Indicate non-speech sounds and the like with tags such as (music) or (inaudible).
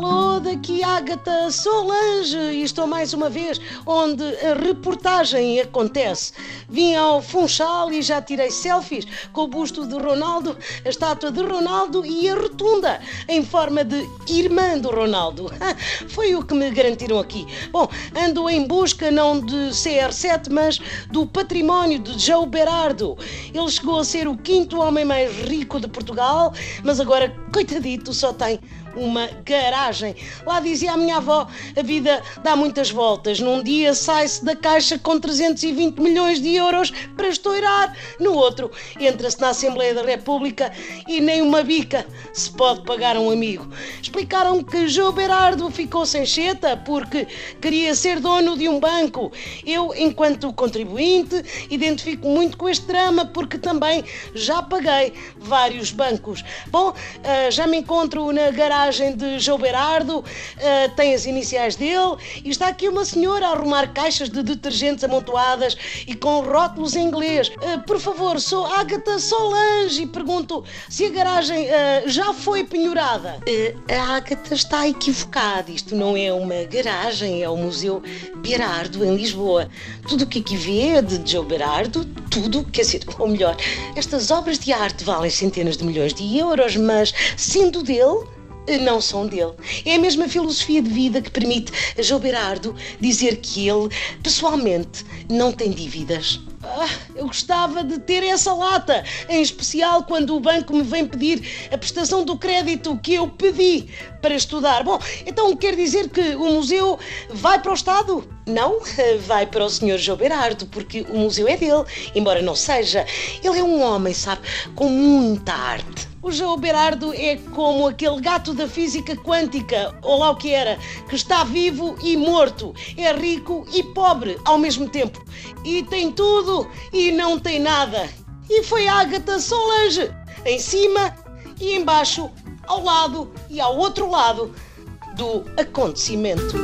Sağ olun. Ágata Solange e estou mais uma vez onde a reportagem acontece. Vim ao Funchal e já tirei selfies com o busto de Ronaldo, a estátua de Ronaldo e a rotunda em forma de irmã do Ronaldo. (laughs) Foi o que me garantiram aqui. Bom, ando em busca não de CR7, mas do património de Joe Berardo. Ele chegou a ser o quinto homem mais rico de Portugal, mas agora, coitadito, só tem uma garagem. Lá dizia a minha avó: a vida dá muitas voltas. Num dia sai-se da caixa com 320 milhões de euros para estourar, no outro entra-se na Assembleia da República e nem uma bica se pode pagar a um amigo. Explicaram que João Berardo ficou sem cheta porque queria ser dono de um banco. Eu, enquanto contribuinte, identifico muito com este drama porque também já paguei vários bancos. Bom, ah, já me encontro na garagem de João Berardo, uh, tem as iniciais dele, e está aqui uma senhora a arrumar caixas de detergentes amontoadas e com rótulos em inglês. Uh, por favor, sou Agatha Solange e pergunto se a garagem uh, já foi penhorada. a Agatha está equivocada. Isto não é uma garagem, é o Museu Berardo, em Lisboa. Tudo o que aqui vê é de João Berardo, tudo, quer dizer, (laughs) ou melhor, estas obras de arte valem centenas de milhões de euros, mas sendo dele, não são dele. É a mesma filosofia de vida que permite a João Berardo dizer que ele, pessoalmente, não tem dívidas. Ah, eu gostava de ter essa lata, em especial quando o banco me vem pedir a prestação do crédito que eu pedi para estudar. Bom, então quer dizer que o museu vai para o Estado? Não, (laughs) vai para o Sr. João Berardo, porque o museu é dele, embora não seja. Ele é um homem, sabe, com muita arte. O João Berardo é como aquele gato da física quântica, ou lá o que era, que está vivo e morto, é rico e pobre ao mesmo tempo, e tem tudo e não tem nada. E foi Ágata Solange, em cima e embaixo, ao lado e ao outro lado do acontecimento.